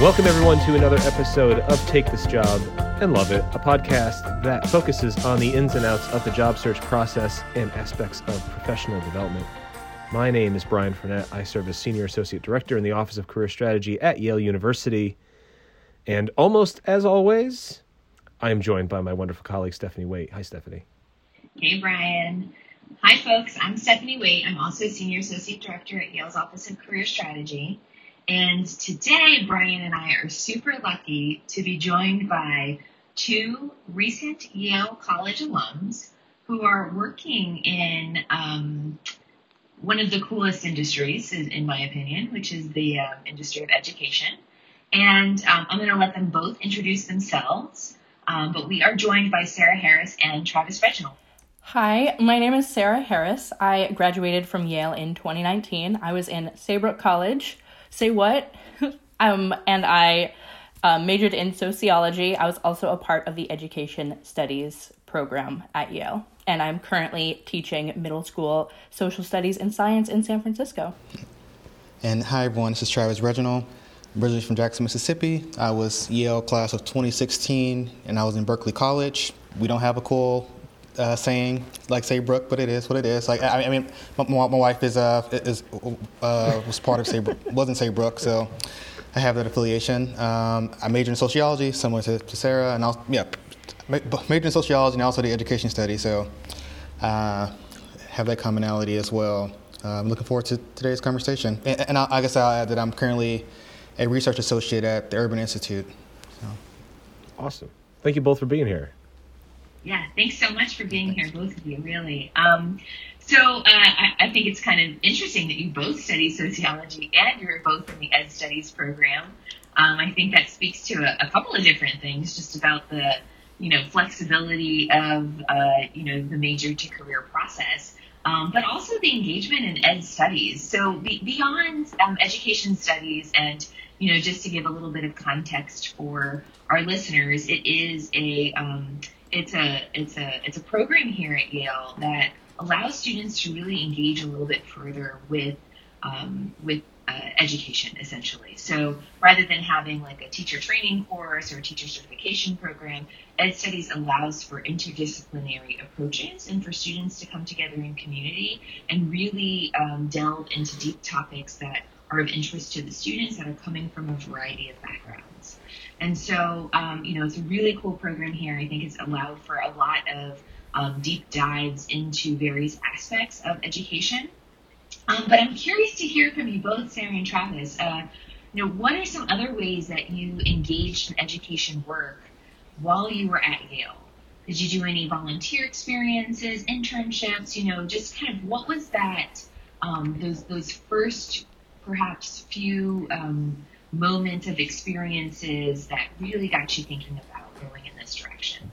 Welcome, everyone, to another episode of Take This Job and Love It, a podcast that focuses on the ins and outs of the job search process and aspects of professional development. My name is Brian Furnett. I serve as Senior Associate Director in the Office of Career Strategy at Yale University. And almost as always, I am joined by my wonderful colleague, Stephanie Waite. Hi, Stephanie. Hey, Brian. Hi, folks. I'm Stephanie Waite. I'm also Senior Associate Director at Yale's Office of Career Strategy. And today, Brian and I are super lucky to be joined by two recent Yale College alums who are working in um, one of the coolest industries, in my opinion, which is the um, industry of education. And um, I'm going to let them both introduce themselves. Um, but we are joined by Sarah Harris and Travis Reginald. Hi, my name is Sarah Harris. I graduated from Yale in 2019. I was in Saybrook College say what? um, and I uh, majored in sociology. I was also a part of the education studies program at Yale. And I'm currently teaching middle school social studies and science in San Francisco. And hi, everyone. This is Travis Reginald. originally from Jackson, Mississippi. I was Yale class of 2016, and I was in Berkeley College. We don't have a cool uh, saying like Saybrook, but it is what it is. Like I, I mean, my, my, wife is uh is uh, was part of Saybrook, wasn't Saybrook, so I have that affiliation. Um, I majored in sociology, similar to, to Sarah, and I'll yeah, majored in sociology and also the education study, So uh, have that commonality as well. I'm looking forward to today's conversation, and, and I, I, guess I'll add that I'm currently a research associate at the Urban Institute. So. Awesome. Thank you both for being here. Yeah, thanks so much for being here, both of you, really. Um, so uh, I, I, think it's kind of interesting that you both study sociology and you're both in the Ed Studies program. Um, I think that speaks to a, a, couple of different things, just about the you know flexibility of uh, you know the major to career process, um, but also the engagement in Ed Studies. So be, beyond um, education studies and you know just to give a little bit of context for our listeners, it is a um, it's a it's a it's a program here at Yale that allows students to really engage a little bit further with um, with uh, education essentially. So rather than having like a teacher training course or a teacher certification program, Ed Studies allows for interdisciplinary approaches and for students to come together in community and really um, delve into deep topics that are of interest to the students that are coming from a variety of backgrounds. And so, um, you know, it's a really cool program here. I think it's allowed for a lot of um, deep dives into various aspects of education. Um, but I'm curious to hear from you both, Sarah and Travis. Uh, you know, what are some other ways that you engaged in education work while you were at Yale? Did you do any volunteer experiences, internships? You know, just kind of what was that? Um, those those first perhaps few um, moments of experiences that really got you thinking about going in this direction?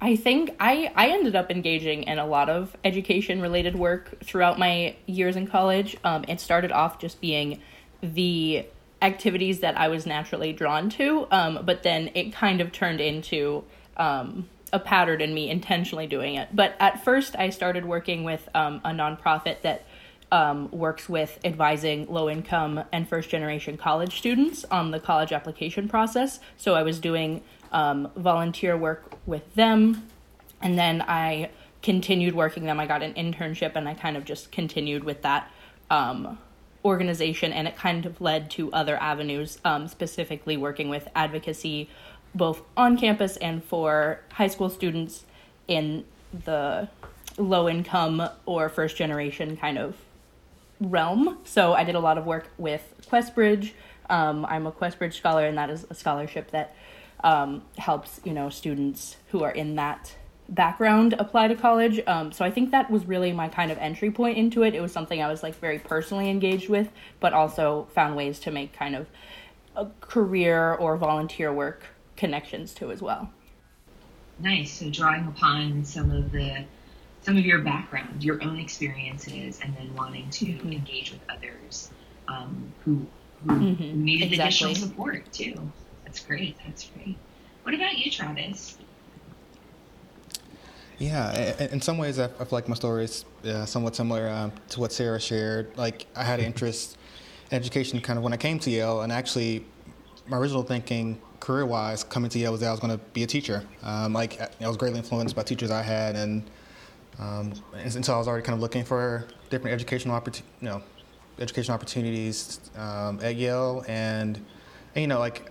I think I, I ended up engaging in a lot of education related work throughout my years in college. Um, it started off just being the activities that I was naturally drawn to, um, but then it kind of turned into um, a pattern in me intentionally doing it. But at first, I started working with um, a nonprofit that um, works with advising low income and first generation college students on the college application process. So I was doing um, volunteer work with them, and then I continued working them. I got an internship, and I kind of just continued with that um, organization, and it kind of led to other avenues, um, specifically working with advocacy both on campus and for high school students in the low income or first generation kind of realm. So I did a lot of work with QuestBridge. Um, I'm a QuestBridge scholar, and that is a scholarship that um, helps you know students who are in that background apply to college. Um, so I think that was really my kind of entry point into it. It was something I was like very personally engaged with, but also found ways to make kind of a career or volunteer work connections to as well. Nice. So drawing upon some of the some of your background, your own experiences, and then wanting to mm-hmm. engage with others um, who, who mm-hmm. needed exactly. additional support too. That's great. That's great. What about you, Travis? Yeah, in some ways, I feel like my story is uh, somewhat similar um, to what Sarah shared. Like, I had an interest in education kind of when I came to Yale, and actually, my original thinking career wise coming to Yale was that I was going to be a teacher. Um, like I was greatly influenced by teachers I had, and, um, and so I was already kind of looking for different educational opportunities, you know, educational opportunities um, at Yale, and, and, you know, like,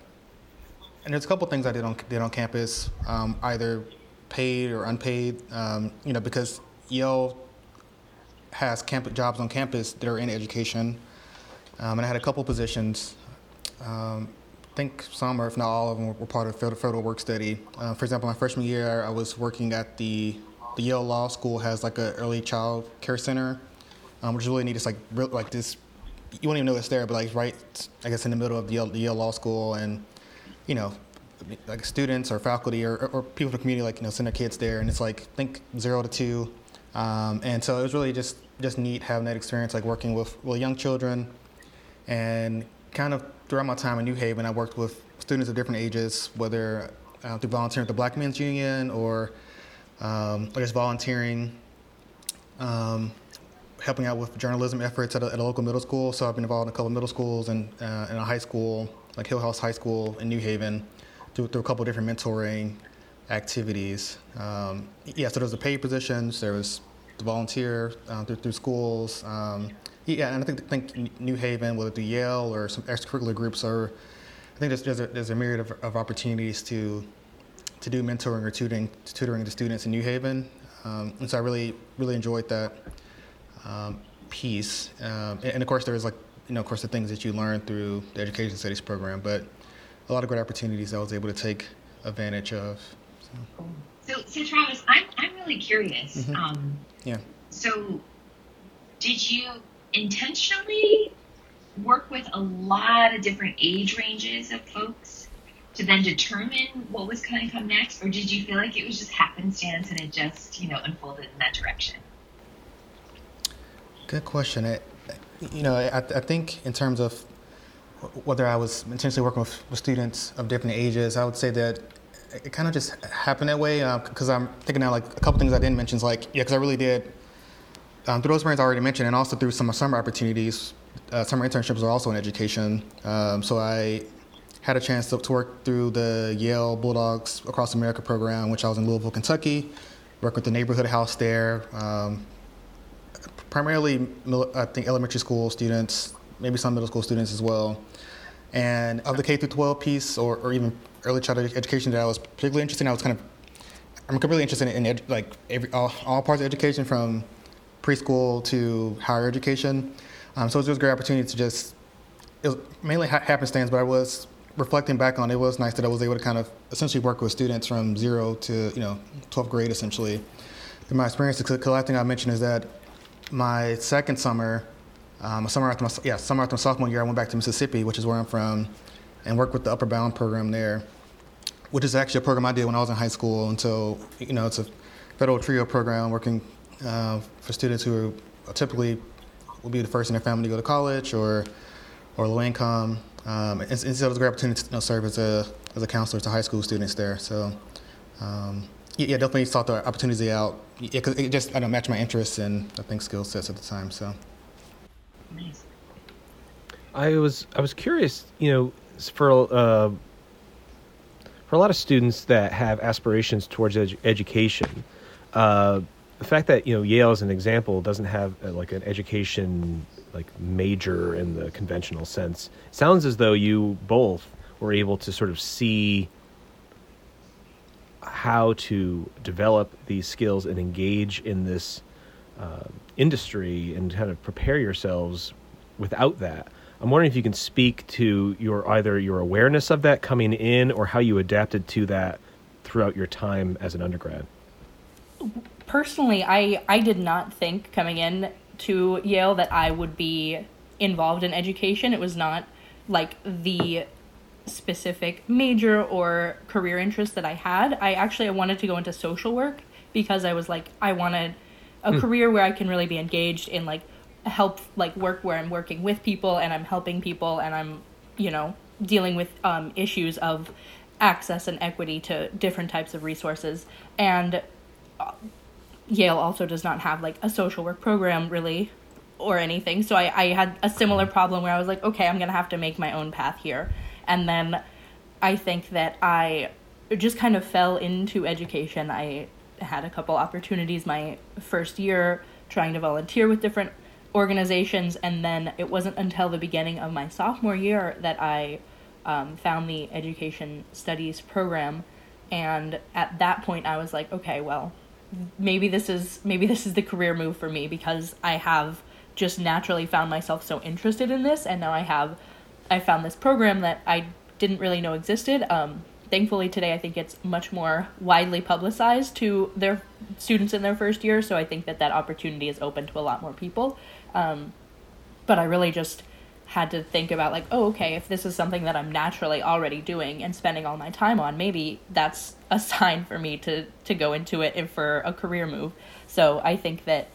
and there's a couple things I did on did on campus, um, either paid or unpaid, um, you know, because Yale has camp- jobs on campus that are in education, um, and I had a couple positions. Um, I think some, or if not all of them, were part of the federal work study. Uh, for example, my freshman year, I was working at the the Yale Law School has like an early child care center, um, which is really neat. It's like real, like this. You won't even know it's there, but like right, I guess in the middle of the Yale, the Yale Law School, and you know, like students or faculty or, or people in the community like you know send their kids there, and it's like think zero to two, um, and so it was really just just neat having that experience like working with with young children, and kind of throughout my time in New Haven, I worked with students of different ages, whether uh, through volunteering at the Black Men's Union or um, or just volunteering. Um, helping out with journalism efforts at a, at a, local middle school. So I've been involved in a couple of middle schools and uh, in a high school, like Hillhouse High School in New Haven through, through a couple different mentoring activities. Um, yeah, so there's the paid positions, there was the volunteer uh, through, through schools. Um, yeah, and I think, think New Haven, whether through Yale or some extracurricular groups, are I think there's, there's, a, there's a myriad of, of, opportunities to to do mentoring or tutoring tutoring to students in New Haven, um, and so I really really enjoyed that um, piece. Um, and, and, of course, there was like you know, of course, the things that you learn through the education studies program, but a lot of great opportunities I was able to take advantage of. So, so, so Travis, I'm, I'm really curious. Mm-hmm. Um, yeah. So, did you intentionally work with a lot of different age ranges of folks to then determine what was going to come next, or did you feel like it was just happenstance and it just, you know, unfolded in that direction? Good question. I, you know, I, I think in terms of whether I was intentionally working with, with, students of different ages, I would say that it kind of just happened that way. Because uh, I'm thinking now, like a couple things I didn't mention is like, yeah, because I really did. Um, through those brands I already mentioned, and also through some summer opportunities, uh, summer internships are also in education. Um, so I had a chance to, to, work through the Yale Bulldogs Across America program, which I was in Louisville, Kentucky, Worked with the neighborhood house there. Um, primarily, I think elementary school students, maybe some middle school students as well. And of the K through 12 piece, or, or even early childhood education that I was particularly interested in, I was kind of I'm really interested in, like every all, all, parts of education from preschool to higher education. Um, so it was a great opportunity to just it was mainly ha- happenstance, but I was reflecting back on it, it was nice that I was able to kind of essentially work with students from zero to you know 12th grade essentially. And my experience, the last thing I mentioned is that my second summer um, summer after my yeah summer after my sophomore year, I went back to Mississippi, which is where I'm from, and worked with the Upward Bound program there, which is actually a program I did when I was in high school. And so you know it's a federal TRIO program working uh, for students who are typically will be the first in their family to go to college or or low income. Um, and, and so it was a great opportunity to you know, serve as a as a counselor to high school students there. So. Um, yeah, definitely sought the opportunity out. Yeah, cause it just I don't match my interests and I think skill sets at the time. So. I was I was curious, you know, for uh, for a lot of students that have aspirations towards edu- education, uh, the fact that you know Yale, as an example, doesn't have uh, like an education like major in the conventional sense. sounds as though you both were able to sort of see how to develop these skills and engage in this uh, industry and kind of prepare yourselves without that. I'm wondering if you can speak to your either your awareness of that coming in or how you adapted to that throughout your time as an undergrad. Personally, I I did not think coming in to Yale that I would be involved in education. It was not like the specific major or career interest that I had. I actually I wanted to go into social work because I was like I wanted a mm. career where I can really be engaged in like help like work where I'm working with people and I'm helping people and I'm you know dealing with um, issues of access and equity to different types of resources and uh, Yale also does not have like a social work program really or anything so I, I had a similar problem where I was like okay I'm gonna have to make my own path here and then I think that I just kind of fell into education. I had a couple opportunities my first year trying to volunteer with different organizations, and then it wasn't until the beginning of my sophomore year that I um, found the education studies program. And at that point, I was like, okay, well, maybe this is maybe this is the career move for me because I have just naturally found myself so interested in this, and now I have I found this program that I didn't really know existed. Um, thankfully today i think it's much more widely publicized to their students in their first year so i think that that opportunity is open to a lot more people um, but i really just had to think about like oh okay if this is something that i'm naturally already doing and spending all my time on maybe that's a sign for me to to go into it and for a career move so i think that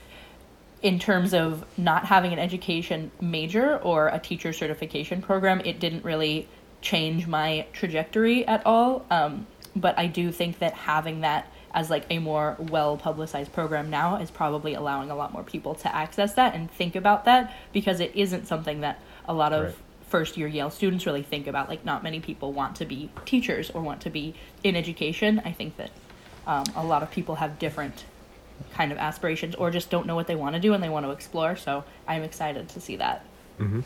in terms of not having an education major or a teacher certification program it didn't really change my trajectory at all. Um, but I do think that having that as like a more well publicized program now is probably allowing a lot more people to access that and think about that because it isn't something that a lot of right. First year Yale students really think about. Like, not many people want to be teachers or want to be in education. I think that um, a lot of people have different kind of aspirations or just don't know what they want to do and they want to explore. So I'm excited to see that. Mm-hmm.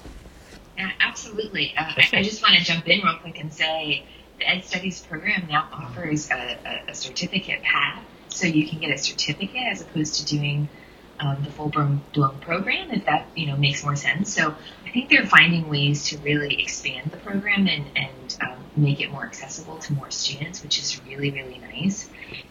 Yeah, absolutely. Uh, I, I, just want to jump in real quick and say the Ed Studies program now offers a, a, a certificate path, so you can get a certificate as opposed to doing um, the full blown program, if that you know makes more sense. So I think they're finding ways to really expand the program and, and um, make it more accessible to more students, which is really really nice.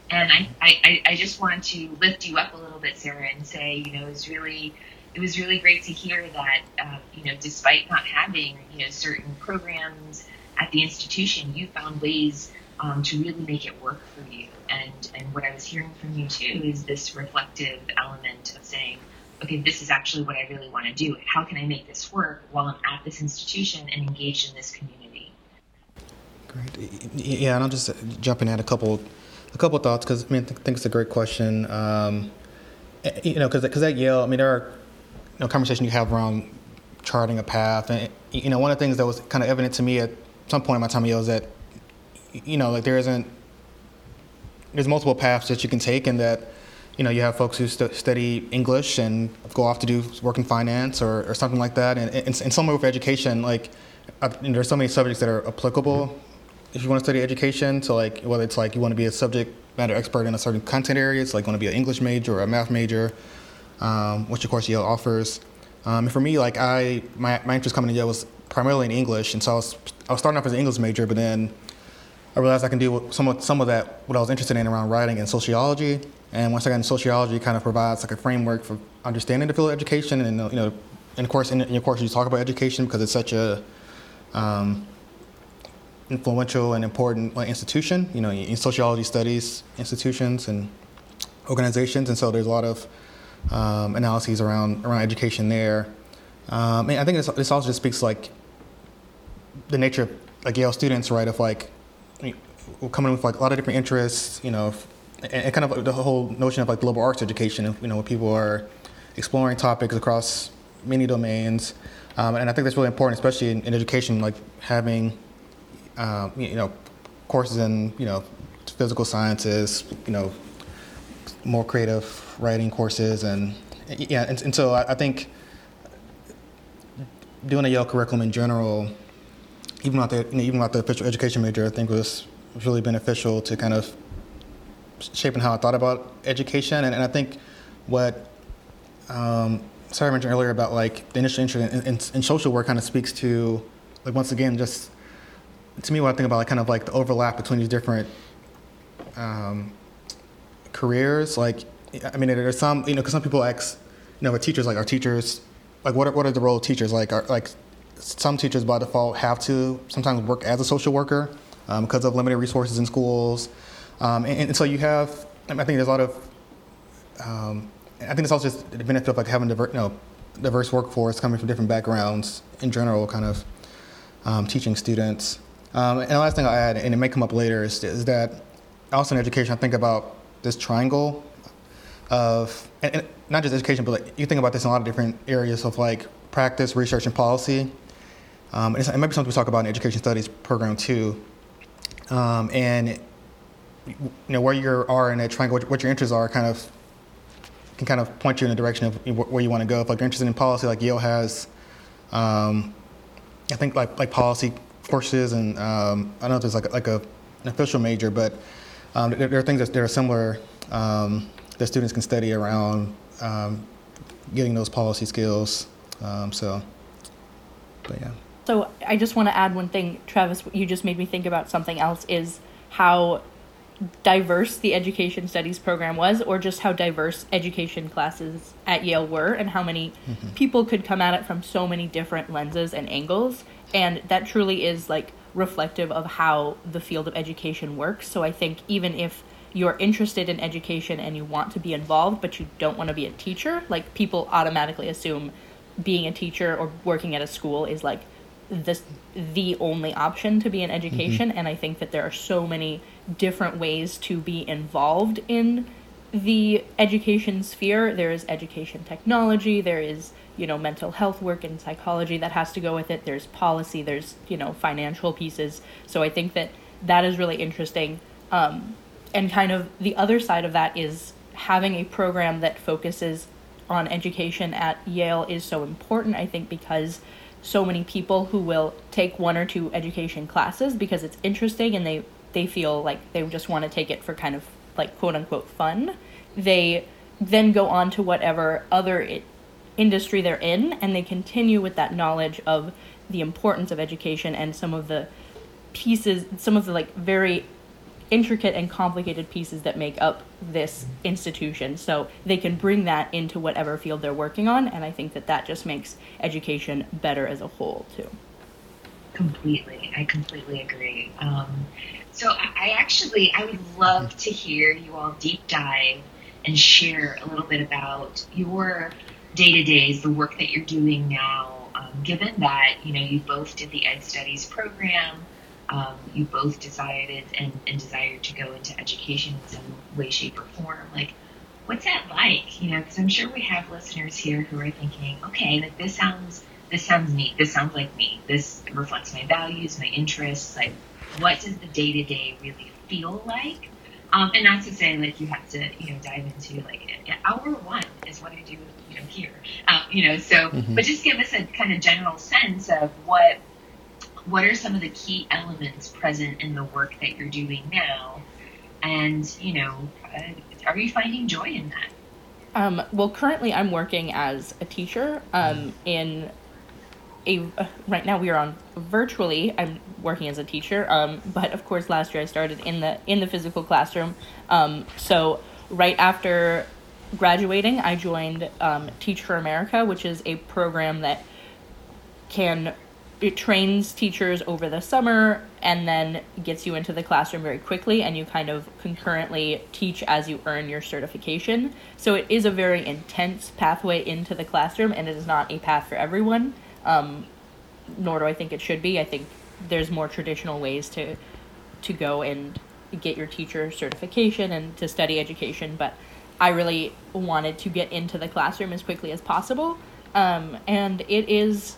And I, I, I just want to lift you up a little bit, Sarah, and say you know it's really it was really great to hear that uh, you know despite not having you know certain programs at the institution, you found ways um, to really make it work for you. And and what I was hearing from you too is this reflective element of saying, okay, this is actually what I really want to do. How can I make this work while I'm at this institution and engaged in this community? Great. Yeah, and I'll just jump in at a couple a couple thoughts because I mean I think it's a great question. Um, eh, you know, because at Yale, I mean there are you know, conversation you have around charting a path. And, you know, one of the things that was kind of evident to me at some point in my time at Yale is that, you know, like there isn't, there's multiple paths that you can take and that, you know, you have folks who st- study English and go off to do work in finance or, or something like that. And, and, and somewhere with education, like, uh, there's so many subjects that are applicable if you want to study education. So, like, whether it's like you want to be a subject matter expert in a certain content area, it's like you want to be an English major or a math major, um, which of course Yale offers. Um, and for me, like I, my, my interest coming to Yale was primarily in English, and so I was I was starting off as an English major, but then I realized I can do some of some of that what I was interested in around writing and sociology. And once I got into sociology, kind of provides like a framework for understanding the field of education, and you know, and of course, in, in your course you talk about education because it's such a um, influential and important like, institution. You know, in sociology studies institutions and organizations, and so there's a lot of um, analyses around around education there. Um, and I think this, this also just speaks like the nature of like Yale students, right? Of like coming with like a lot of different interests, you know, and, and kind of the whole notion of like liberal arts education. You know, where people are exploring topics across many domains, um, and I think that's really important, especially in, in education, like having um, you know courses in you know physical sciences, you know, more creative writing courses, and yeah, and, and so I, I, think doing a Yale curriculum in general, even without the you know, even without the official education major, I think was was really beneficial to kind of shaping how I thought about education, and, and I think what um, Sarah mentioned earlier about like the initial interest in, in, in, social work kind of speaks to like once again just to me what I think about like kind of like the overlap between these different um, careers like I mean, there's some, you know, because some people ask, you know, with teachers, like, are teachers, like, what are, what are the role of teachers? Like, are, like, some teachers by default have to sometimes work as a social worker um, because of limited resources in schools. Um, and, and, so you have, I, mean, I think there's a lot of, um, I think it's also just the benefit of like having diverse, you know, diverse workforce coming from different backgrounds in general, kind of um, teaching students. Um, and the last thing I'll add, and it may come up later, is, is that also in education, I think about this triangle of and, and not just education, but like you think about this in a lot of different areas of like practice, research, and policy. Um, and it might be something we talk about in education studies program too. Um, and you know where you are in that triangle, what your interests are, kind of can kind of point you in the direction of where you want to go. If like you're interested in policy, like Yale has, um, I think like like policy courses, and um, I don't know if there's like a, like a, an official major, but um, there, there, are things that, that are similar um, that students can study around um, getting those policy skills. So, but yeah. So I just want to add one thing, Travis. You just made me think about something else. Is how diverse the education studies program was or just how diverse education classes at Yale were and how many mm-hmm. people could come at it from so many different lenses and angles and that truly is like reflective of how the field of education works so I think even if you're interested in education and you want to be involved but you don't want to be a teacher like people automatically assume being a teacher or working at a school is like this the only option to be in education mm-hmm. and i think that there are so many different ways to be involved in the education sphere there is education technology there is you know mental health work and psychology that has to go with it there's policy there's you know financial pieces so i think that that is really interesting um, and kind of the other side of that is having a program that focuses on education at yale is so important i think because so many people who will take one or two education classes because it's interesting and they they feel like they just want to take it for kind of like quote unquote fun. They then go on to whatever other it, industry they're in and they continue with that knowledge of the importance of education and some of the pieces some of the like very intricate and complicated pieces that make up this institution. So they can bring that into whatever field they're working on, and I think that that just makes education better as a whole too. Completely, I completely agree. Um, so I actually I would love to hear you all deep dive and share a little bit about your day to days, the work that you're doing now. Um, given that you know you both did the Ed Studies program um, you both decided and, and desired to go into education in some way, shape, or form. Like, what's that like? You know, because I'm sure we have listeners here who are thinking, okay, like this sounds this sounds neat. This sounds like me. This reflects my values, my interests. Like, what does the day to day really feel like? Um, and not to say like you have to, you know, dive into like hour one is what I do, you know, here. Um, you know, so mm-hmm. but just give us a kind of general sense of what what are some of the key elements present in the work that you're doing now? And, you know, uh, are you finding joy in that? Um, well, currently I'm working as a teacher um, in a, uh, right now we are on virtually. I'm working as a teacher, um, but of course last year I started in the in the physical classroom. Um, so right after graduating, I joined um, Teach for America, which is a program that can it trains teachers over the summer and then gets you into the classroom very quickly and you kind of concurrently teach as you earn your certification. So it is a very intense pathway into the classroom and it is not a path for everyone um, nor do i think it should be. I think there's more traditional ways to to go and get your teacher certification and to study education but i really wanted to get into the classroom as quickly as possible. Um, and it is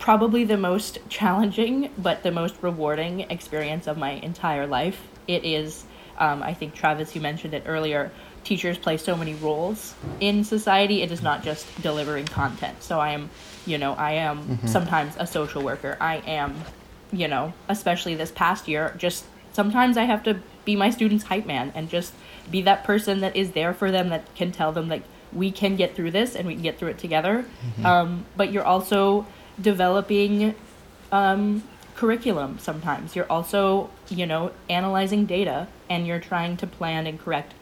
probably the most challenging but the most rewarding experience of my entire life. It is, um, I think, Travis, you mentioned it earlier. Teachers play so many roles in society. It is not just delivering content. So I am, you know, I am mm-hmm. sometimes a social worker. I am, you know, especially this past year, just sometimes I have to be my students' hype man and just be that person that is there for them that can tell them like we can get through this and we can get through it together. Mm-hmm. Um, but you're also developing um, curriculum sometimes. You're also, you know, analyzing data and you're trying to plan and correct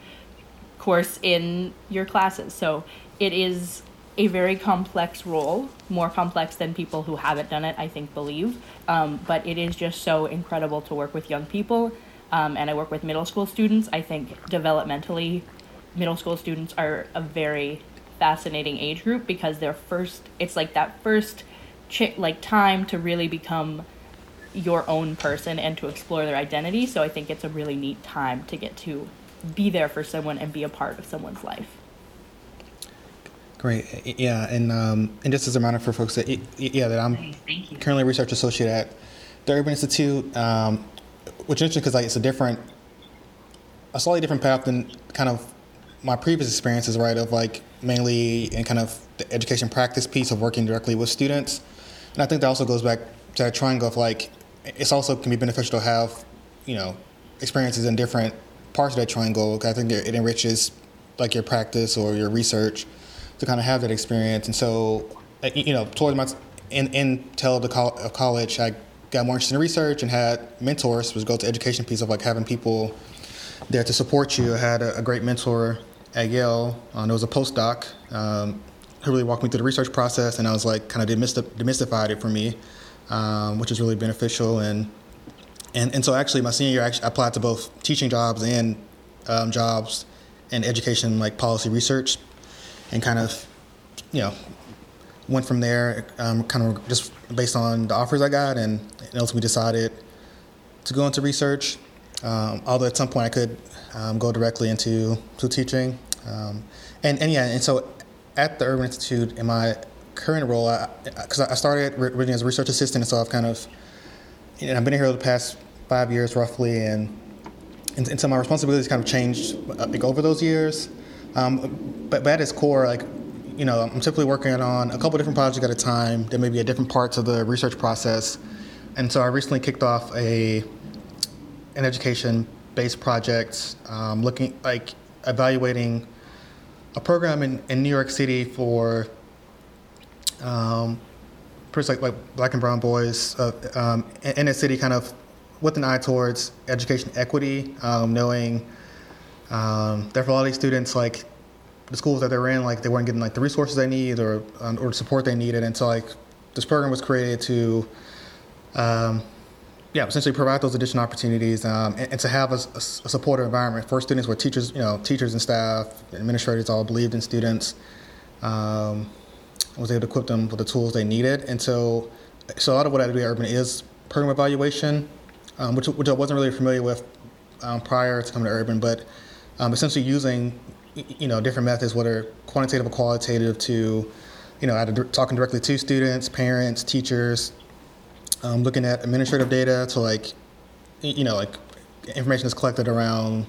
course in your classes. So it is a very complex role, more complex than people who haven't done it, I think, believe. Um, but it is just so incredible to work with young people. Um, and I work with middle school students. I think developmentally, middle school students are a very fascinating age group because they're first, it's like that first ch- like time to really become your own person and to explore their identity. So I think it's a really neat time to get to be there for someone and be a part of someone's life. Great, yeah, and um, and just as a reminder for folks that yeah that I'm nice. currently a research associate at the Urban Institute, um, which is interesting because like it's a different, a slightly different path than kind of my previous experiences, right? Of like mainly in kind of the education practice piece of working directly with students, and I think that also goes back to that triangle of like it's also can be beneficial to have, you know, experiences in different parts of that triangle. Because I think it enriches like your practice or your research to kind of have that experience. And so, uh, you know, towards my in the of college, I got more interested in research and had mentors. Was go to education piece of like having people there to support you. I had a, a great mentor at Yale. Uh, there was a postdoc um, who really walked me through the research process, and I was like kind of demystified it for me, um, which is really beneficial. And and and so actually, my senior year, I actually applied to both teaching jobs and um, jobs in education, like policy research, and kind of, you know, went from there, um, kind of just based on the offers I got, and, and ultimately decided to go into research. Um, although at some point I could um, go directly into to teaching, um, and and yeah, and so at the Urban Institute in my current role, because I, I, started originally as a research assistant, so I've kind of, you know, I've been here the past five years roughly, and and, and so my responsibilities kind of changed like over those years. Um, but, but at its core, like you know, I'm typically working on a couple different projects at a time. There may be at different parts of the research process, and so I recently kicked off a an education-based project, um, looking like evaluating a program in, in New York City for um, like, like black and brown boys uh, um, in a city, kind of with an eye towards education equity, um, knowing um, that for a lot of these students, like the schools that they're in, like they weren't getting like the resources they need or um, or support they needed, and so like this program was created to, um, yeah, essentially provide those additional opportunities um, and, and, to have a, a, supportive environment for students where teachers, you know, teachers and staff, administrators all believed in students, um, was able to equip them with the tools they needed, and so so a lot of what I do at Urban is program evaluation, um, which which I wasn't really familiar with um, prior to coming to Urban, but essentially using you know, different methods, whether quantitative or qualitative, to, you know, talking directly to students, parents, teachers, um, looking at administrative data to like, you know, like information is collected around,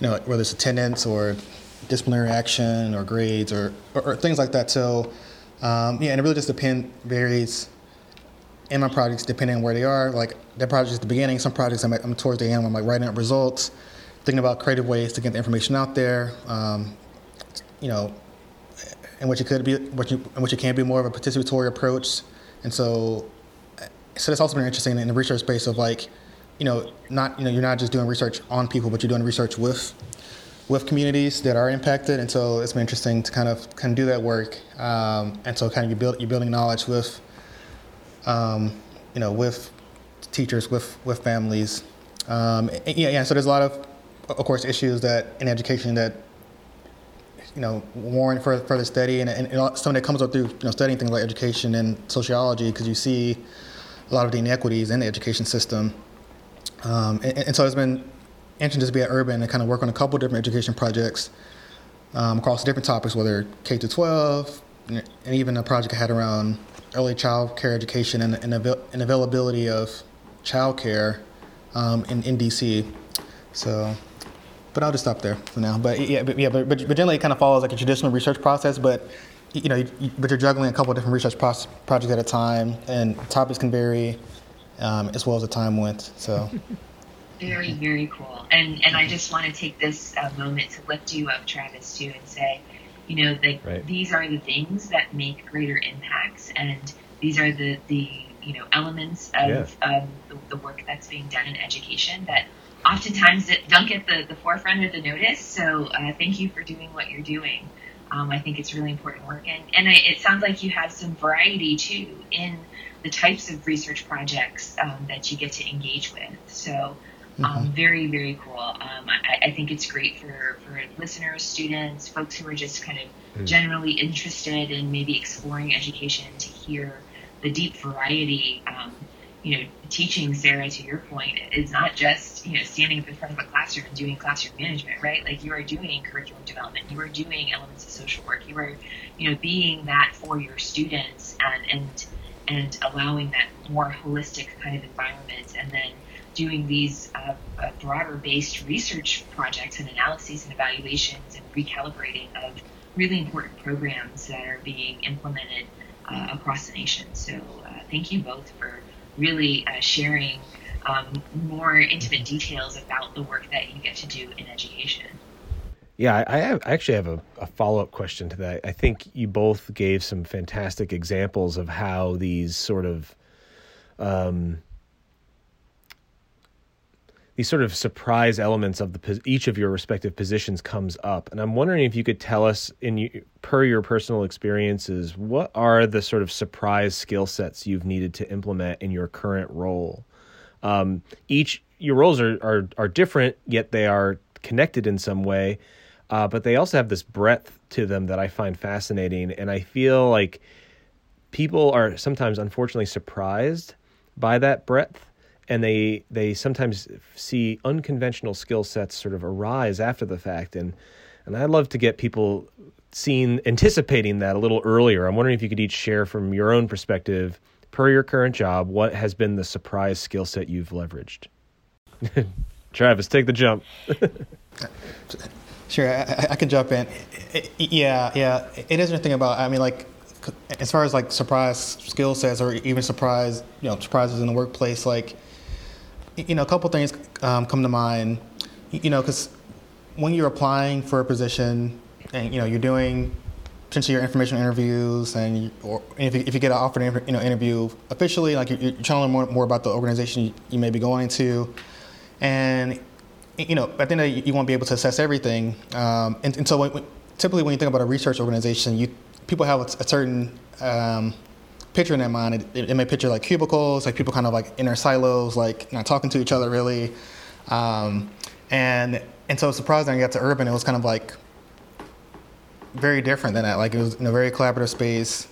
you know, whether it's attendance or disciplinary action or grades or, or, or things like that. So, um, yeah, and it really just depends, varies in my projects depending on where they are. Like that project is the beginning. Some projects I'm, I'm towards the end. I'm like writing up results thinking about creative ways to get the information out there. Um, you know, in which it could be, which you, in which it can be more of a participatory approach. And so, so that's also been interesting in the research space of like, you know, not you know you're not just doing research on people, but you're doing research with with communities that are impacted. And so it's been interesting to kind of kind of do that work. Um, and so kind of you build you're building knowledge with, um, you know, with teachers, with with families. Um, yeah, yeah. So there's a lot of of course, issues that in education that you know warrant further, further study, and, and, and something that comes up through you know studying things like education and sociology, because you see a lot of the inequities in the education system. Um, and, and, so it's been interesting to be at Urban and kind of work on a couple different education projects um, across different topics, whether K to 12, and even a project I had around early child care education and, and, and availability of child care um, in, in DC. So but I'll just stop there for now. But yeah, but, yeah, but, but generally it kind of follows like a traditional research process, but you know, you, but you're juggling a couple of different research pro- projects at a time, and topics can vary um, as well as the time went. So. Very, very cool. And and I just want to take this uh, moment to lift you up, Travis, too, and say, you know, that right. these are the things that make greater impacts, and these are the the you know elements of yeah. um, the, the work that's being done in education that oftentimes don't get the, the forefront of the notice. So uh, thank you for doing what you're doing. Um, I think it's really important work. And, and I, it sounds like you have some variety too in the types of research projects um, that you get to engage with. So um, mm-hmm. very, very cool. Um, I, I, think it's great for, for listeners, students, folks who are just kind of mm. generally interested in maybe exploring education to hear the deep variety um, you know, teaching Sarah, to your point, is not just, you know, standing up in front of a classroom and doing classroom management, right? Like you are doing curriculum development, you are doing elements of social work, you are, you know, being that for your students and, and and allowing that more holistic kind of environment, and then doing these uh, uh, broader based research projects and analyses and evaluations and recalibrating of really important programs that are being implemented uh, across the nation. So uh, thank you both for really uh, sharing um, more intimate details about the work that you get to do in education. Yeah, I, have, I actually have a, a follow up question to that. I think you both gave some fantastic examples of how these sort of um, these sort of surprise elements of the each of your respective positions comes up. And i'm wondering if you could tell us in per your personal experiences what are the sort of surprise skill sets you've needed to implement in your current role? Um, each your roles are, are are different yet they are connected in some way uh, but they also have this breadth to them that i find fascinating. And i feel like people are sometimes unfortunately surprised by that breadth and they they sometimes see unconventional skill sets sort of arise after the fact and and I'd love to get people seeing anticipating that a little earlier. I'm wondering if you could each share from your own perspective per your current job what has been the surprise skill set you've leveraged. Travis, take the jump. sure, I, I, can jump in. yeah, yeah, it is interesting about. I mean, like as far as like surprise skill sets or even surprise, you know, surprises in the workplace, like you know, a couple things um, come to mind. You know, because when you're applying for a position and you know you're doing potentially your information interviews and you, or if you, if you get an offer you know interview officially, like you're, you're trying to learn more, more about the organization you, you, may be going to, and you know at the end of the day, you won't be able to assess everything. Um, and, and, so when, typically when you think about a research organization, you people have a, a certain um, picture in their mind. It, it, may picture like cubicles, like people kind of like in their silos, like not talking to each other really. Um, and and so surprising when I got to urban, it was kind of like very different than that. Like it was in a very collaborative space.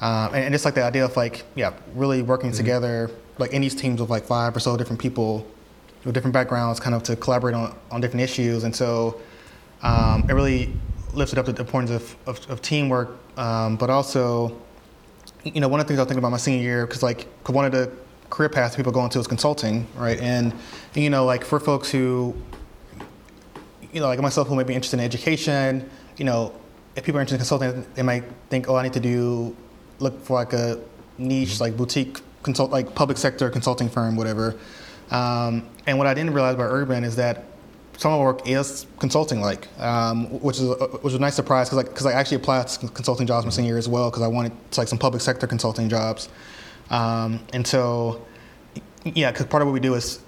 Um, and, and just like the idea of like, yeah, really working mm-hmm. together, like in these teams of like five or so different people with different backgrounds, kind of to collaborate on, on different issues. And so um, it really lifted up the importance of, of, of teamwork, um, but also you know, one of the things I was thinking about my senior year, because like one of the career paths people go into is consulting, right? And, you know, like for folks who, you know, like myself who may be interested in education, you know, if people are interested in consulting, they might think, oh, I need to do, look for like a niche, mm-hmm. like boutique consult, like public sector consulting firm, whatever. Um, and what I didn't realize about Urban is that some of my work is consulting like, um, which is a, which was a nice surprise because like, cause I actually applied to consulting jobs my senior year as well because I wanted to, like some public sector consulting jobs. Um, and so, yeah, because part of what we do is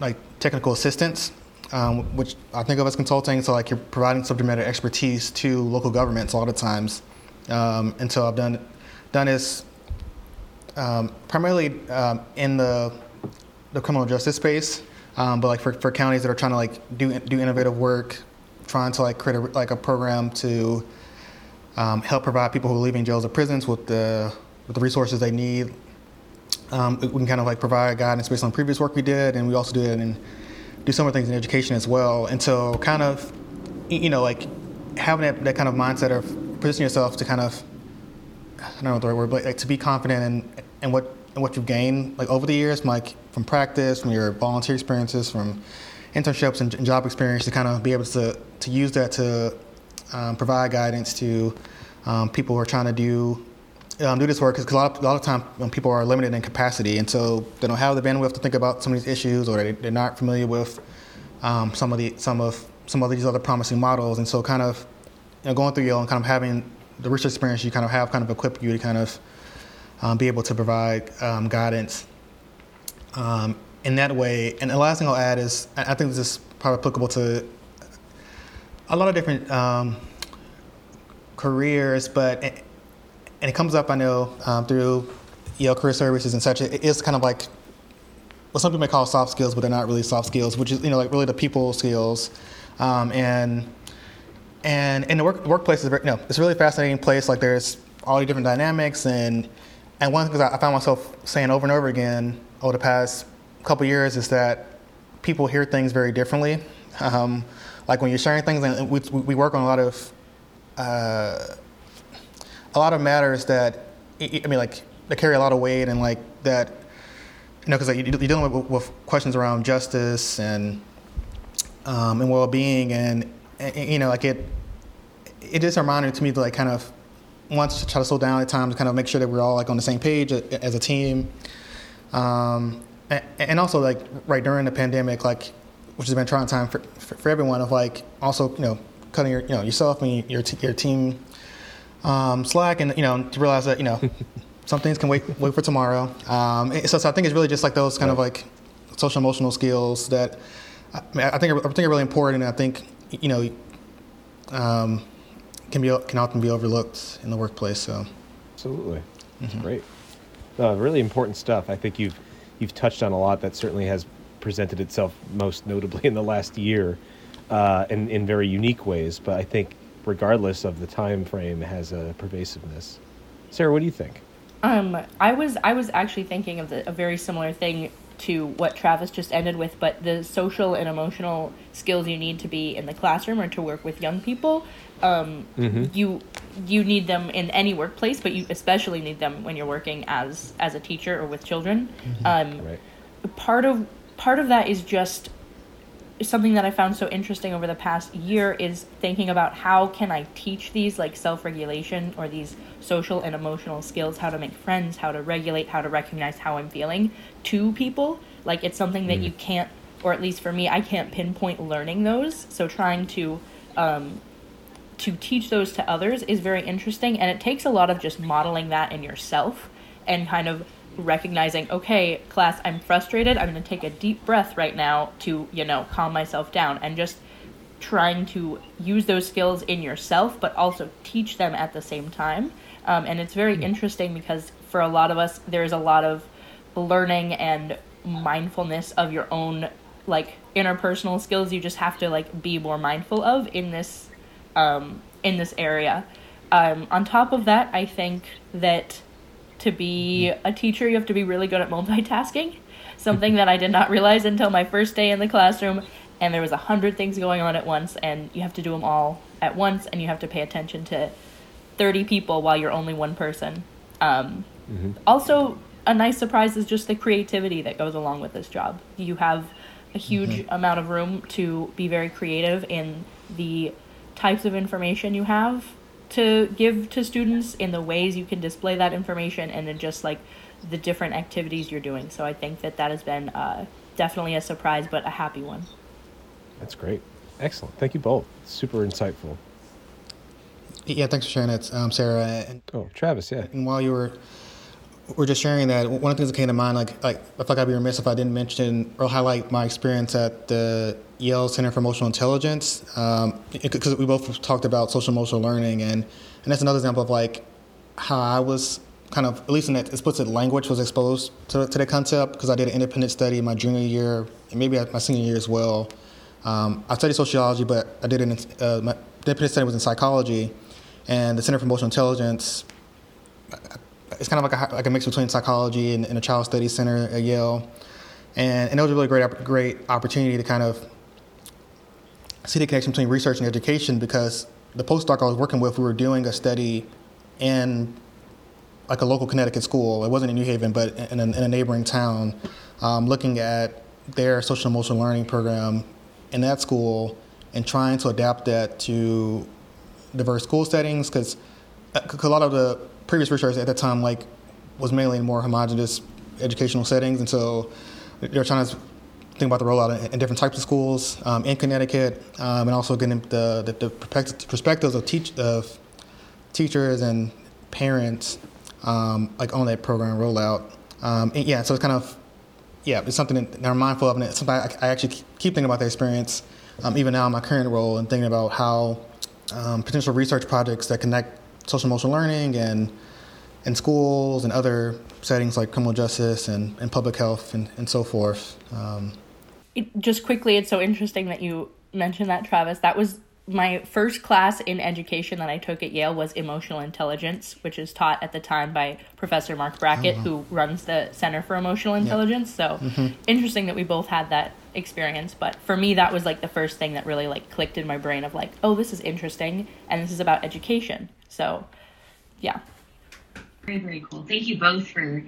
like technical assistance, um, which I think of as consulting. So like you're providing subject matter expertise to local governments a lot of times. Um, and so I've done done this um, primarily um, in the the criminal justice space. Um, but like for, for counties that are trying to like do do innovative work, trying to like create a, like a program to um, help provide people who are leaving jails or prisons with the with the resources they need. Um, we can kind of like provide guidance based on previous work we did, and we also do it and do the things in education as well. And so, kind of, you know, like having that, that kind of mindset of positioning yourself to kind of, I don't know the right word, but like to be confident in, in what and what you've gained like over the years, like from practice, from your volunteer experiences, from internships and, job experience, to kind of be able to to use that to um, provide guidance to um, people who are trying to do um, do this work. Because a lot of, a lot of time um, people are limited in capacity and so they don't have the bandwidth to think about some of these issues or they, are not familiar with um, some of the some of some of these other promising models. And so kind of you know, going through Yale and kind of having the research experience you kind of have kind of equip you to kind of um, be able to provide um, guidance um, in that way. And the last thing I'll add is I think this is probably applicable to a lot of different um, careers, but it, and it comes up I know um, through Yale Career Services and such. It is kind of like what some people may call soft skills, but they're not really soft skills, which is you know like really the people skills, um, and and in the work, workplace is very, you know, it's a really fascinating place. Like there's all the different dynamics and and one thing I found myself saying over and over again over the past couple years is that people hear things very differently. Um, like when you're sharing things, and we, we work on a lot of uh, a lot of matters that I mean, like that carry a lot of weight and like that you know because like, you're dealing with, with, questions around justice and um, and well-being and, and, you know like it it is a reminder to me to like kind of once to try to slow down at times kind of make sure that we're all like on the same page as a team um, and, and also like right during the pandemic like which has been a trying time for, for, for everyone of like also you know cutting your you know yourself and your your team um, slack and you know to realize that you know some things can wait wait for tomorrow. Um, so, so, I think it's really just like those kind right. of like social emotional skills that I, mean, I think I think are really important. And I think you know um, can be can often be overlooked in the workplace. So absolutely, mm-hmm. great. Uh, really important stuff. I think you've you've touched on a lot that certainly has presented itself most notably in the last year uh, in in very unique ways. But I think regardless of the time frame, has a pervasiveness. Sarah, what do you think? Um, I was I was actually thinking of the, a very similar thing to what Travis just ended with, but the social and emotional skills you need to be in the classroom or to work with young people, um, mm-hmm. you you need them in any workplace, but you especially need them when you're working as as a teacher or with children. Mm-hmm. Um, right. Part of part of that is just something that I found so interesting over the past year is thinking about how can I teach these like self-regulation or these social and emotional skills, how to make friends, how to regulate, how to recognize how I'm feeling to people. Like it's something that mm. you can't or at least for me, I can't pinpoint learning those. So trying to um, to teach those to others is very interesting and it takes a lot of just modeling that in yourself and kind of recognizing, okay, class, I'm frustrated. I'm going to take a deep breath right now to, you know, calm myself down and just trying to use those skills in yourself, but also teach them at the same time. Um, and it's very hmm. interesting because for a lot of us, there's a lot of learning and mindfulness of your own like interpersonal skills you just have to like be more mindful of in this um, in this area um, on top of that i think that to be a teacher, you have to be really good at multitasking. Something that I did not realize until my first day in the classroom. And there was a hundred things going on at once, and you have to do them all at once, and you have to pay attention to 30 people while you're only one person. Um, mm-hmm. Also, a nice surprise is just the creativity that goes along with this job. You have a huge mm-hmm. amount of room to be very creative in the types of information you have to give to students in the ways you can display that information and then just like the different activities you're doing. So I think that that has been uh, definitely a surprise, but a happy one. That's great. Excellent. Thank you both. Super insightful. Yeah, thanks for sharing that, um, Sarah. And, oh, Travis, yeah. And while you were we're just sharing that one of the things that came to mind, like like I feel like I'd be remiss if I didn't mention or highlight my experience at the Yale Center for Emotional Intelligence, because um, we both talked about social emotional learning, and and that's another example of like how I was kind of at least in that explicit language was exposed to, to the concept because I did an independent study my junior year and maybe my senior year as well. Um, I studied sociology, but I did an uh, my independent study was in psychology, and the Center for Emotional Intelligence it's kind of like a, like a mix between psychology and, and a child studies center at Yale. And, and it was a really great, great opportunity to kind of see the connection between research and education because the postdoc I was working with, we were doing a study in like a local Connecticut school. It wasn't in New Haven, but in a, in a neighboring town, um, looking at their social emotional learning program in that school and trying to adapt that to diverse school settings because uh, a lot of the previous research at that time like was mainly in more homogenous educational settings, and so they were trying to think about the rollout in, in different types of schools um, in Connecticut, um, and also getting the, the, the perspectives of, teach, of teachers and parents um, like on that program rollout. Um, and yeah, so it's kind of yeah, it's something that I'm mindful of, and it's something I, I actually keep thinking about the experience, um, even now in my current role, and thinking about how um, potential research projects that connect social emotional learning and in schools and other settings like criminal justice and, and public health and, and so forth. Um, it, just quickly, it's so interesting that you mentioned that, Travis. That was my first class in education that I took at Yale was emotional intelligence, which is taught at the time by Professor Mark Brackett, oh. who runs the Center for Emotional Intelligence. So mm-hmm. interesting that we both had that experience. But for me, that was like the first thing that really like clicked in my brain of like, oh, this is interesting, and this is about education. So, yeah. Very, very cool. Thank you both for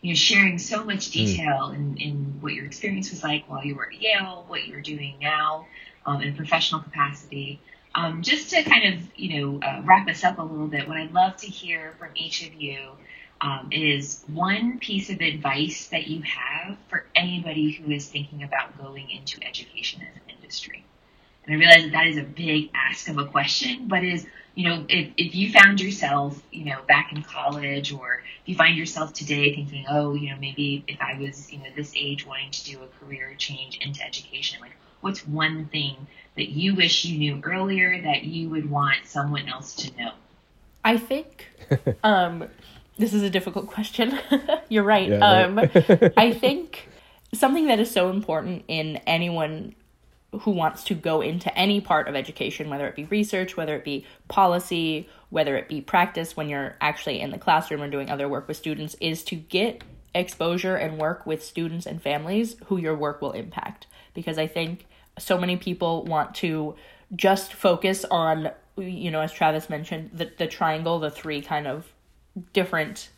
you know sharing so much hmm. detail mm. in, in what your experience was like while you were at Yale, what you're doing now um, in professional capacity. Um, just to kind of you know uh, wrap us up a little bit, what I'd love to hear from each of you um, is one piece of advice that you have for anybody who is thinking about going into education as an industry. And I realize that that is a big ask of a question, but is you know, if, if you found yourself, you know, back in college or if you find yourself today thinking, oh, you know, maybe if I was, you know, this age wanting to do a career change into education, like what's one thing that you wish you knew earlier that you would want someone else to know? I think um, this is a difficult question. You're right. Yeah, um, I think something that is so important in anyone who wants to go into any part of education, whether it be research, whether it be policy, whether it be practice when you're actually in the classroom or doing other work with students, is to get exposure and work with students and families who your work will impact. Because I think so many people want to just focus on, you know, as Travis mentioned, the, the triangle, the three kind of different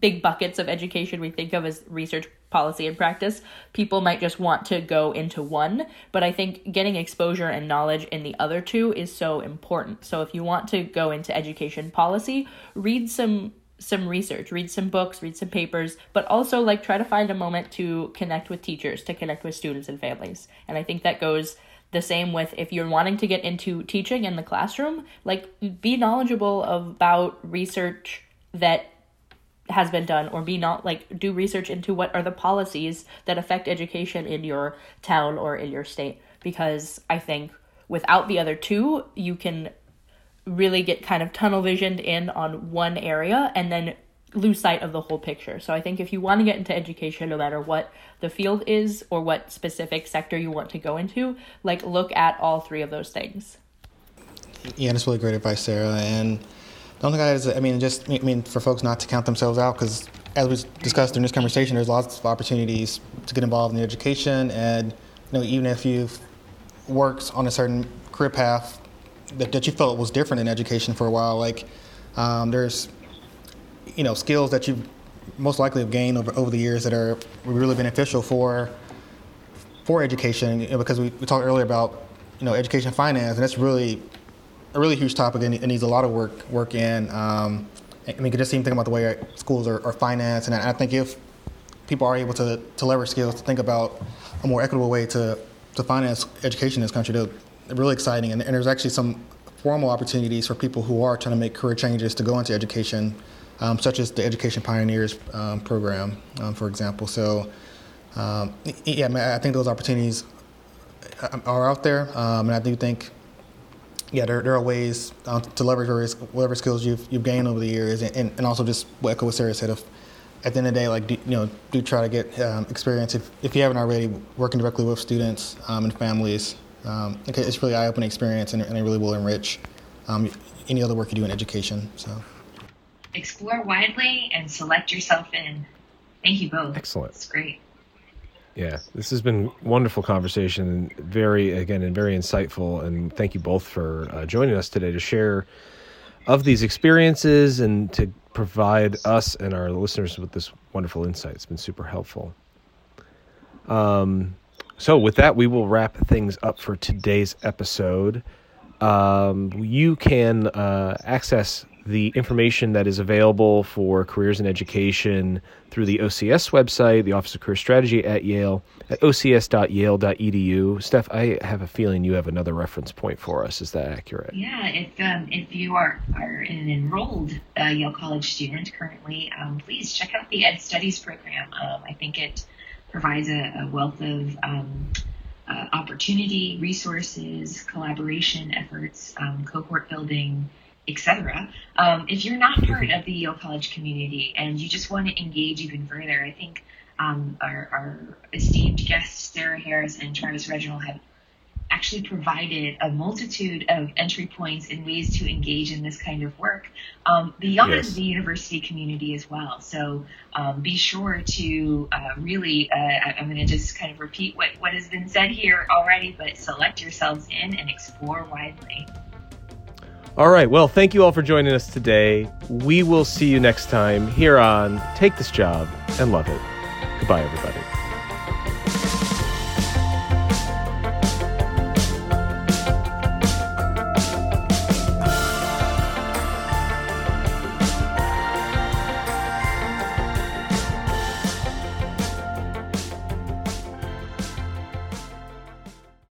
big buckets of education we think of as research policy and practice, people might just want to go into one. But I think getting exposure and knowledge in the other two is so important. So if you want to go into education policy, read some some research, read some books, read some papers, but also like try to find a moment to connect with teachers, to connect with students and families. And I think that goes the same with if you're wanting to get into teaching in the classroom, like be knowledgeable about research that has been done or be not like do research into what are the policies that affect education in your town or in your state. Because i think without the other two you can really get kind of tunnel visioned in on one area and then lose sight of the whole picture. So i think if you want to get into education no matter what the field is or what specific sector you want to go into like look at all three of those things. Yeah that's really great advice sarah. And only thing I I mean, just I mean, for folks not to count themselves out, because as we discussed in this conversation, there's lots of opportunities to get involved in education, and you know, even if you've worked on a certain career path that, that you felt was different in education for a while, like um, there's you know skills that you most likely have gained over, over the years that are really beneficial for for education, you know, because we, we talked earlier about you know education finance, and that's really a really huge topic and it needs a lot of work work in. Um, I mean, just even think about the way schools are, are financed, and I think if people are able to, to leverage skills to think about a more equitable way to, to finance education in this country, they're really exciting. And, and there's actually some formal opportunities for people who are trying to make career changes to go into education, um, such as the Education Pioneers um, program, um, for example. So, um, yeah, I think those opportunities uh, are out there, um, and I do think yeah, there, there are ways uh, to leverage various, whatever skills you've, you've gained over the years, and, and, and also just what echo what Sarah said of at the end of the day, like do, you know, do try to get um, experience if, if you haven't already working directly with students um, and families. Um, it's really eye-opening experience, and, and, it really will enrich um, any other work you do in education. So explore widely and select yourself in. Thank you both. Excellent. It's great. Yeah, this has been wonderful conversation, very again and very insightful. And thank you both for uh, joining us today to share of these experiences and to provide us and our listeners with this wonderful insight. It's been super helpful. Um, so with that, we will wrap things up for today's episode. Um, you can uh, access the information that is available for careers in education through the OCS website, the Office of Career Strategy at Yale, at ocs.yale.edu. Steph, I have a feeling you have another reference point for us. Is that accurate? Yeah, if um, if you are, are an enrolled uh, Yale College student currently, um, please check out the Ed Studies program. Um, I think it provides a, a wealth of um, uh, opportunity, resources, collaboration efforts, um, cohort building etc. Um, if you're not part of the Yale College community and you just want to engage even further, I think um, our, our, esteemed guests, Sarah Harris and Travis Reginald, have actually provided a multitude of entry points and ways to engage in this kind of work um, beyond yes. the university community as well. So um, be sure to uh, really, uh, I'm going to just kind of repeat what, what has been said here already, but select yourselves in and explore widely. All right. Well, thank you all for joining us today. We will see you next time here on Take This Job and Love It. Goodbye, everybody.